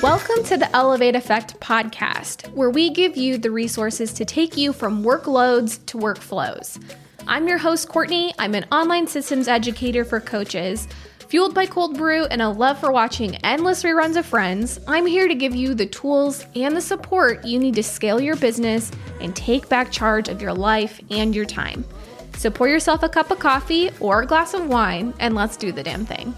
Welcome to the Elevate Effect podcast, where we give you the resources to take you from workloads to workflows. I'm your host, Courtney. I'm an online systems educator for coaches. Fueled by cold brew and a love for watching endless reruns of Friends, I'm here to give you the tools and the support you need to scale your business and take back charge of your life and your time. So pour yourself a cup of coffee or a glass of wine and let's do the damn thing.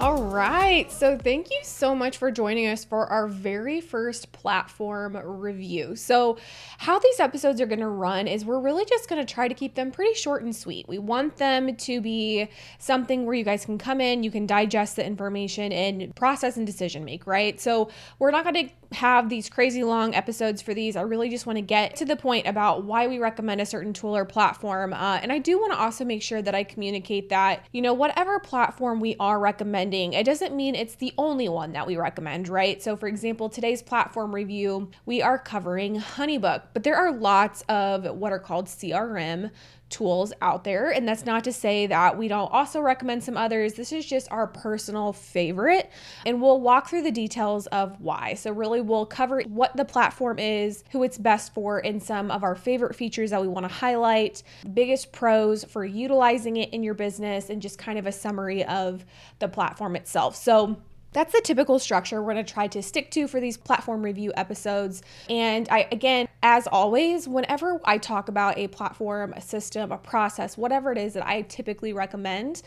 All right. So, thank you so much for joining us for our very first platform review. So, how these episodes are going to run is we're really just going to try to keep them pretty short and sweet. We want them to be something where you guys can come in, you can digest the information and process and decision make, right? So, we're not going to have these crazy long episodes for these. I really just want to get to the point about why we recommend a certain tool or platform. Uh, and I do want to also make sure that I communicate that, you know, whatever platform we are recommending recommending, it doesn't mean it's the only one that we recommend, right? So, for example, today's platform review, we are covering Honeybook, but there are lots of what are called CRM tools out there. And that's not to say that we don't also recommend some others. This is just our personal favorite. And we'll walk through the details of why. So, really, we'll cover what the platform is, who it's best for, and some of our favorite features that we want to highlight, biggest pros for utilizing it in your business, and just kind of a summary of the platform itself. So, that's the typical structure we're going to try to stick to for these platform review episodes. And I, again, as always, whenever I talk about a platform, a system, a process, whatever it is that I typically recommend,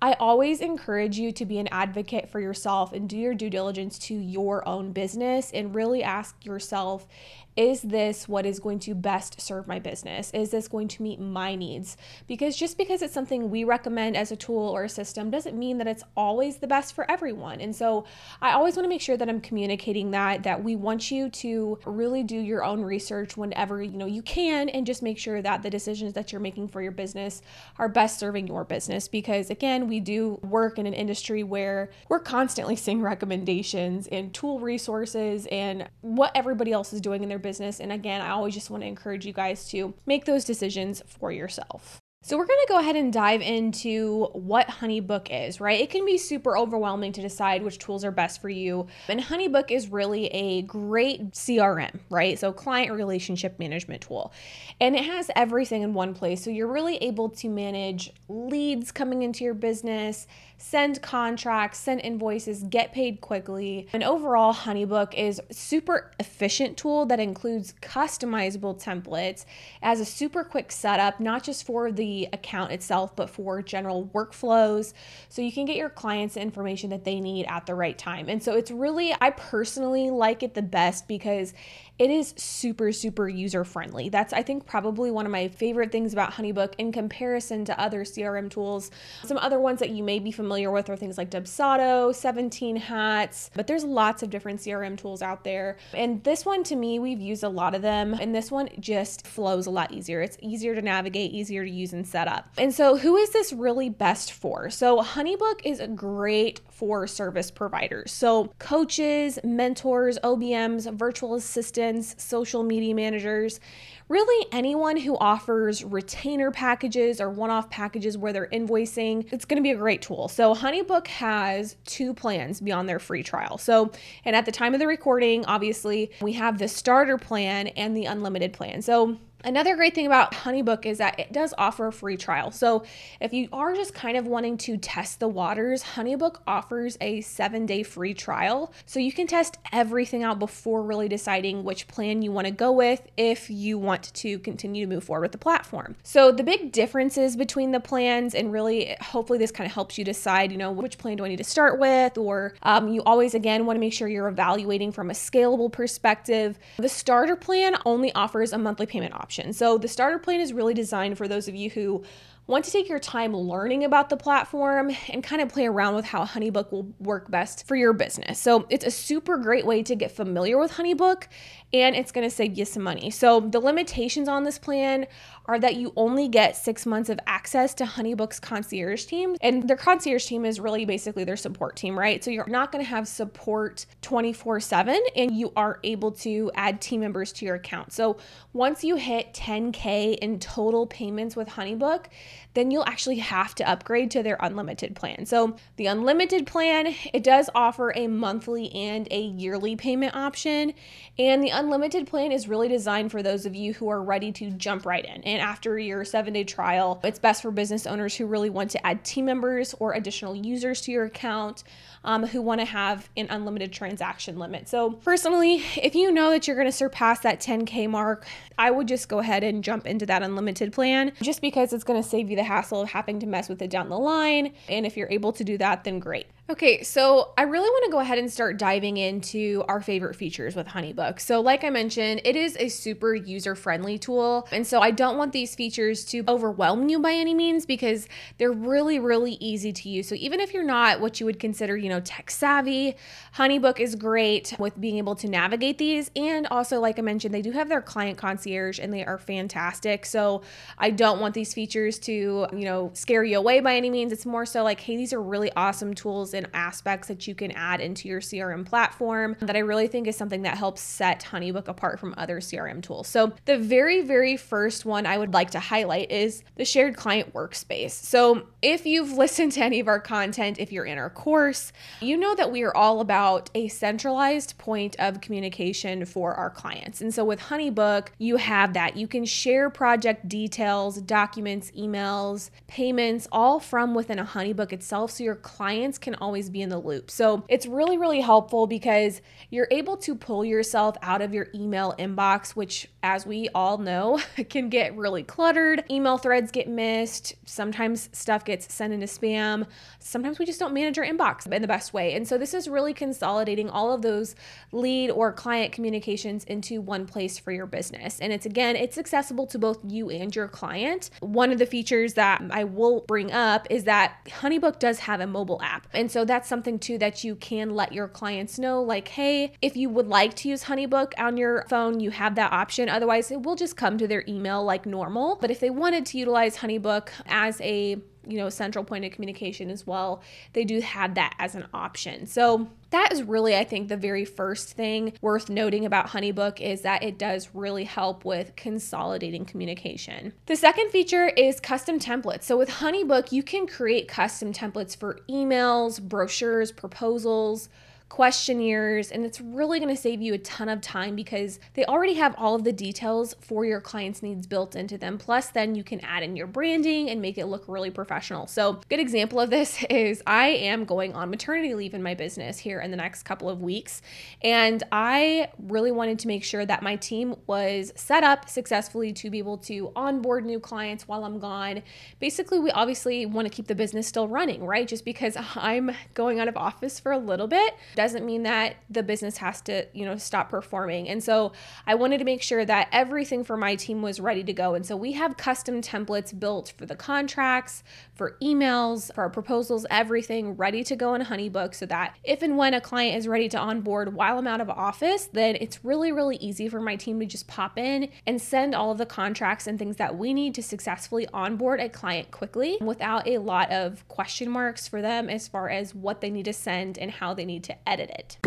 I always encourage you to be an advocate for yourself and do your due diligence to your own business and really ask yourself is this what is going to best serve my business? Is this going to meet my needs? Because just because it's something we recommend as a tool or a system doesn't mean that it's always the best for everyone. And so I always want to make sure that I'm communicating that that we want you to really do your own research whenever you know you can and just make sure that the decisions that you're making for your business are best serving your business because again, we do work in an industry where we're constantly seeing recommendations and tool resources and what everybody else is doing in their business. And again, I always just want to encourage you guys to make those decisions for yourself. So, we're going to go ahead and dive into what Honeybook is, right? It can be super overwhelming to decide which tools are best for you. And Honeybook is really a great CRM, right? So, client relationship management tool. And it has everything in one place. So, you're really able to manage leads coming into your business, send contracts, send invoices, get paid quickly. And overall, Honeybook is super efficient tool that includes customizable templates as a super quick setup, not just for the account itself, but for general workflows. So you can get your clients the information that they need at the right time. And so it's really, I personally like it the best because it is super, super user friendly. That's, I think, probably one of my favorite things about Honeybook in comparison to other CRM tools. Some other ones that you may be familiar with are things like Dubsado, 17 Hats, but there's lots of different CRM tools out there. And this one, to me, we've used a lot of them, and this one just flows a lot easier. It's easier to navigate, easier to use and set up. And so, who is this really best for? So, Honeybook is great for service providers. So, coaches, mentors, OBMs, virtual assistants assistants, social media managers, really anyone who offers retainer packages or one off packages where they're invoicing, it's going to be a great tool. So, Honeybook has two plans beyond their free trial. So, and at the time of the recording, obviously, we have the starter plan and the unlimited plan. So, Another great thing about Honeybook is that it does offer a free trial. So, if you are just kind of wanting to test the waters, Honeybook offers a seven day free trial. So, you can test everything out before really deciding which plan you want to go with if you want to continue to move forward with the platform. So, the big differences between the plans, and really hopefully this kind of helps you decide, you know, which plan do I need to start with, or um, you always again want to make sure you're evaluating from a scalable perspective. The starter plan only offers a monthly payment option option. So the starter plan is really designed for those of you who want to take your time learning about the platform and kind of play around with how HoneyBook will work best for your business. So, it's a super great way to get familiar with HoneyBook and it's going to save you some money. So, the limitations on this plan are that you only get six months of access to HoneyBook's concierge team. And their concierge team is really basically their support team, right? So, you're not going to have support 24 7 and you are able to add team members to your account. So, once you hit 10K in total payments with HoneyBook, then you'll actually have to upgrade to their unlimited plan. So, the unlimited plan, it does offer a monthly and a yearly payment option, and the unlimited plan is really designed for those of you who are ready to jump right in. And after your 7-day trial, it's best for business owners who really want to add team members or additional users to your account. Um, who want to have an unlimited transaction limit. So, personally, if you know that you're going to surpass that 10K mark, I would just go ahead and jump into that unlimited plan just because it's going to save you the hassle of having to mess with it down the line. And if you're able to do that, then great. Okay, so I really want to go ahead and start diving into our favorite features with HoneyBook. So, like I mentioned, it is a super user friendly tool. And so, I don't want these features to overwhelm you by any means because they're really, really easy to use. So, even if you're not what you would consider, you know, tech savvy, HoneyBook is great with being able to navigate these. And also, like I mentioned, they do have their client concierge and they are fantastic. So, I don't want these features to, you know, scare you away by any means. It's more so like, hey, these are really awesome tools and aspects that you can add into your CRM platform that I really think is something that helps set HoneyBook apart from other CRM tools. So, the very, very first one I would like to highlight is the shared client workspace. So, if you've listened to any of our content, if you're in our course, you know that we are all about a centralized point of communication for our clients. And so, with HoneyBook, you have that. You can share project details, documents, emails, payments, all from within a HoneyBook itself. So, your clients can always be in the loop. So it's really, really helpful because you're able to pull yourself out of your email inbox, which, as we all know, can get really cluttered. Email threads get missed. Sometimes stuff gets sent into spam. Sometimes we just don't manage our inbox in the best way. And so this is really consolidating all of those lead or client communications into one place for your business. And it's again, it's accessible to both you and your client. One of the features that I will bring up is that HoneyBook does have a mobile app. And so that's something too that you can let your clients know like, hey, if you would like to use HoneyBook on your phone, you have that option. Otherwise, it will just come to their email like normal. But if they wanted to utilize HoneyBook as a you know, central point of communication as well. They do have that as an option. So that is really, I think, the very first thing worth noting about HoneyBook is that it does really help with consolidating communication. The second feature is custom templates. So with HoneyBook, you can create custom templates for emails, brochures, proposals questionnaires, and it's really going to save you a ton of time because they already have all of the details for your client's needs built into them. Plus, then you can add in your branding and make it look really professional. So, good example of this is I am going on maternity leave in my business here in the next couple of weeks, and I really wanted to make sure that my team was set up successfully to be able to onboard new clients while I'm gone. Basically, we obviously want to keep the business still running, right? Just because I'm going out of office for a little bit doesn't mean that the business has to, you know, stop performing. And so I wanted to make sure that everything for my team was ready to go. And so we have custom templates built for the contracts, for emails, for our proposals, everything ready to go in HoneyBook so that if and when a client is ready to onboard while I'm out of office, then it's really, really easy for my team to just pop in and send all of the contracts and things that we need to successfully onboard a client quickly without a lot of question marks for them as far as what they need to send and how they need to edit it.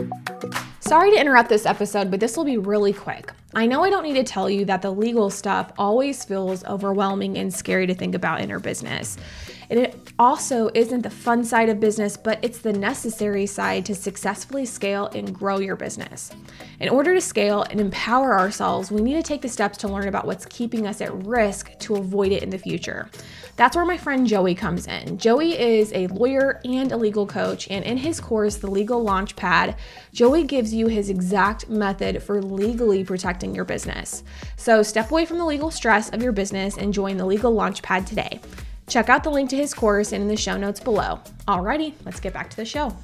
Sorry to interrupt this episode, but this will be really quick. I know I don't need to tell you that the legal stuff always feels overwhelming and scary to think about in our business. And it also isn't the fun side of business, but it's the necessary side to successfully scale and grow your business. In order to scale and empower ourselves, we need to take the steps to learn about what's keeping us at risk to avoid it in the future. That's where my friend Joey comes in. Joey is a lawyer and a legal coach, and in his course, The Legal Launchpad, Joey gives you his exact method for legally protecting your business. So step away from the legal stress of your business and join the Legal Launchpad today. Check out the link to his course in the show notes below. Alrighty, let's get back to the show.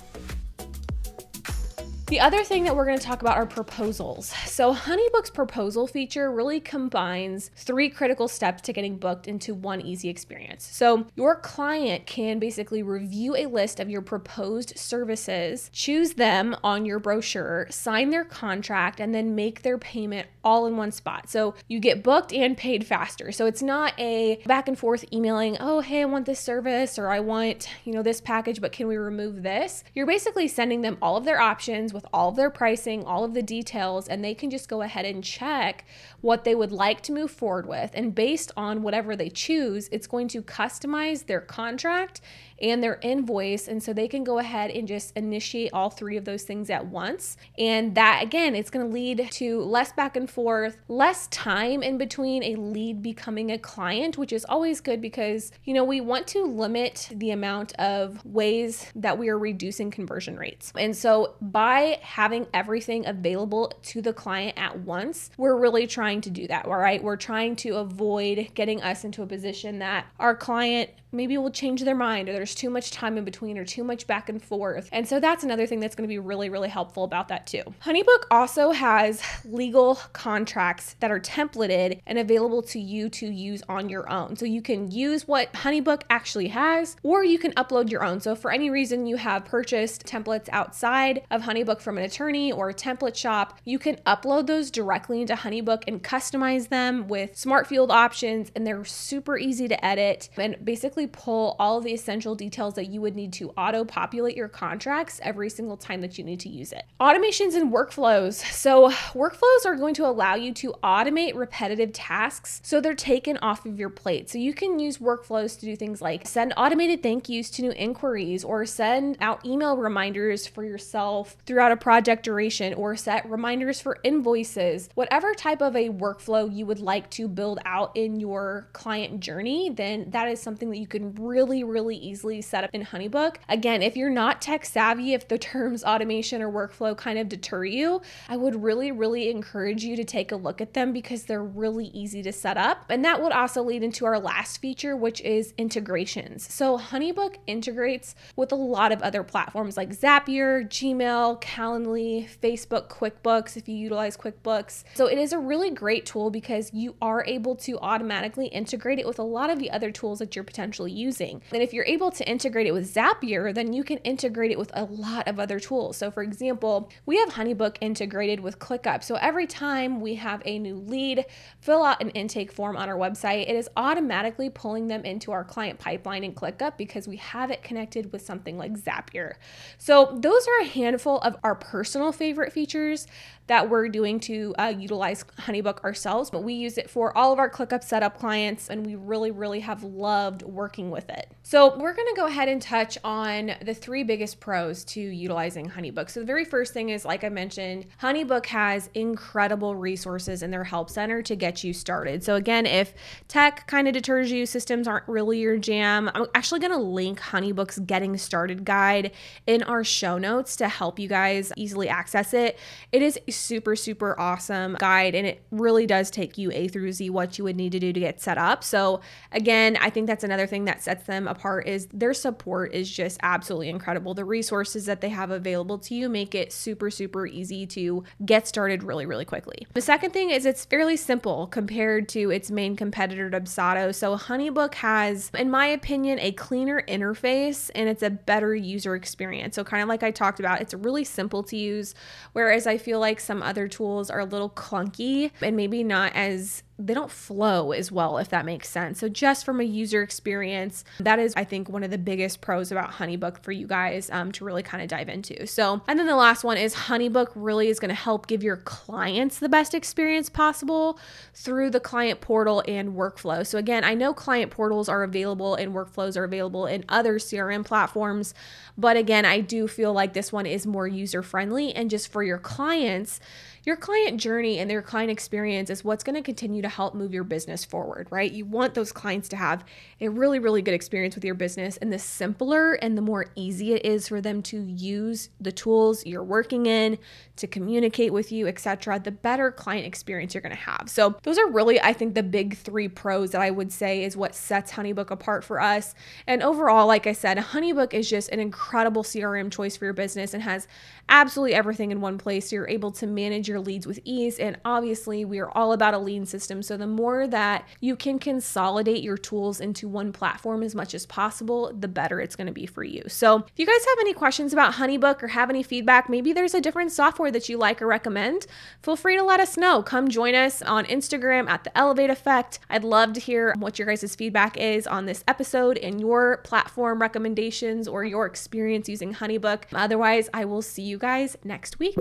The other thing that we're going to talk about are proposals. So, Honeybook's proposal feature really combines three critical steps to getting booked into one easy experience. So, your client can basically review a list of your proposed services, choose them on your brochure, sign their contract, and then make their payment all in one spot. So, you get booked and paid faster. So, it's not a back and forth emailing, oh, hey, I want this service or I want, you know, this package, but can we remove this? You're basically sending them all of their options with all of their pricing, all of the details, and they can just go ahead and check what they would like to move forward with. And based on whatever they choose, it's going to customize their contract and their invoice. And so they can go ahead and just initiate all three of those things at once. And that, again, it's going to lead to less back and forth, less time in between a lead becoming a client, which is always good because, you know, we want to limit the amount of ways that we are reducing conversion rates. And so by having everything available to the client at once, we're really trying to do that, all right? We're trying to avoid getting us into a position that our client maybe will change their mind or there's too much time in between or too much back and forth. And so that's another thing that's going to be really, really helpful about that too. Honeybook also has legal contracts that are templated and available to you to use on your own. So you can use what Honeybook actually has, or you can upload your own. So for any reason you have purchased templates outside of Honeybook from an attorney or a template shop, you can upload those directly into Honeybook and customize them with smart field options, and they're super easy to edit and basically pull all the essential details that you would need to auto populate your contracts every single time that you need to use it. Automations and workflows. So, workflows are going to allow you to automate repetitive tasks so they're taken off of your plate. So, you can use workflows to do things like send automated thank yous to new inquiries or send out email reminders for yourself throughout a project duration or set reminders for invoices. Whatever type of a workflow you would like to build out in your client journey, then that is something that you can really, really easily set up in Honeybook. Again, if you're not tech savvy, if the terms automation or workflow kind of deter you, I would really, really encourage you to take a look at them because they're really easy to set up. And that would also lead into our last feature, which is integrations. So Honeybook integrates with a lot of other platforms like Zapier, Gmail, Calendly, Facebook, QuickBooks, if you utilize QuickBooks. So it is a really great tool because you are able to automatically integrate it with a lot of the other tools that you're potentially potentially using. And if you're able to integrate it with Zapier, then you can integrate it with a lot of other tools. So, for example, we have Honeybook integrated with ClickUp. So, every time we have a new lead fill out an intake form on our website, it is automatically pulling them into our client pipeline in ClickUp because we have it connected with something like Zapier. So, those are a handful of our personal favorite features that we're doing to uh, utilize Honeybook ourselves, but we use it for all of our ClickUp setup clients, and we really, really have loved working with it. So, we're gonna go ahead and touch on the three biggest pros to utilizing Honeybook. So, the very first thing is, like I mentioned, Honeybook has incredible resources in their help center to get you started. So, again, if tech kind of deters you, systems aren't really your jam, I'm actually gonna link Honeybook's Getting Started guide in our show notes to help you guys easily access it. It is super, super awesome guide, and it really does take you A through Z what you would need to do to get set up. So, again, I think that's another thing that sets them apart is their support is just absolutely incredible. The resources that they have available to you make it super, super easy to get started really, really quickly. The second thing is it's fairly simple compared to its main competitor, Dubsado. So, Honeybook has, in my opinion, a cleaner interface and it's a better user experience. So, kind of like I talked about, it's really simple to use, whereas I feel like some other tools are a little clunky and maybe not as they don't flow as well, if that makes sense. So, just from a user experience, that is, I think, one of the biggest pros about Honeybook for you guys um, to really kind of dive into. So, and then the last one is Honeybook really is going to help give your clients the best experience possible through the client portal and workflow. So, again, I know client portals are available and workflows are available in other CRM platforms, but again, I do feel like this one is more user friendly and just for your clients your client journey and their client experience is what's going to continue to help move your business forward, right? You want those clients to have a really, really good experience with your business. And the simpler and the more easy it is for them to use the tools you're working in to communicate with you, etc., the better client experience you're going to have. So, those are really, I think, the big three pros that I would say is what sets Honeybook apart for us. And overall, like I said, Honeybook is just an incredible CRM choice for your business and has absolutely everything in one place. So you're able to manage your leads with ease. And obviously, we are all about a lean system. So the more that you can consolidate your tools into one platform as much as possible, the better it's going to be for you. So if you guys have any questions about Honeybook or have any feedback, maybe there's a different software that you like or recommend, feel free to let us know. Come join us on Instagram at the Elevate Effect. I'd love to hear what your guys' feedback is on this episode and your platform recommendations or your experience using Honeybook. Otherwise, I will see you guys next week.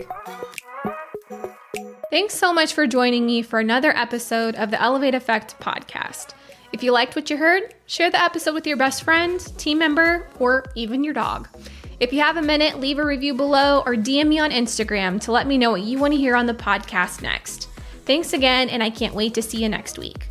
Thanks so much for joining me for another episode of the Elevate Effect podcast. If you liked what you heard, share the episode with your best friend, team member, or even your dog. If you have a minute, leave a review below or DM me on Instagram to let me know what you want to hear on the podcast next. Thanks again, and I can't wait to see you next week.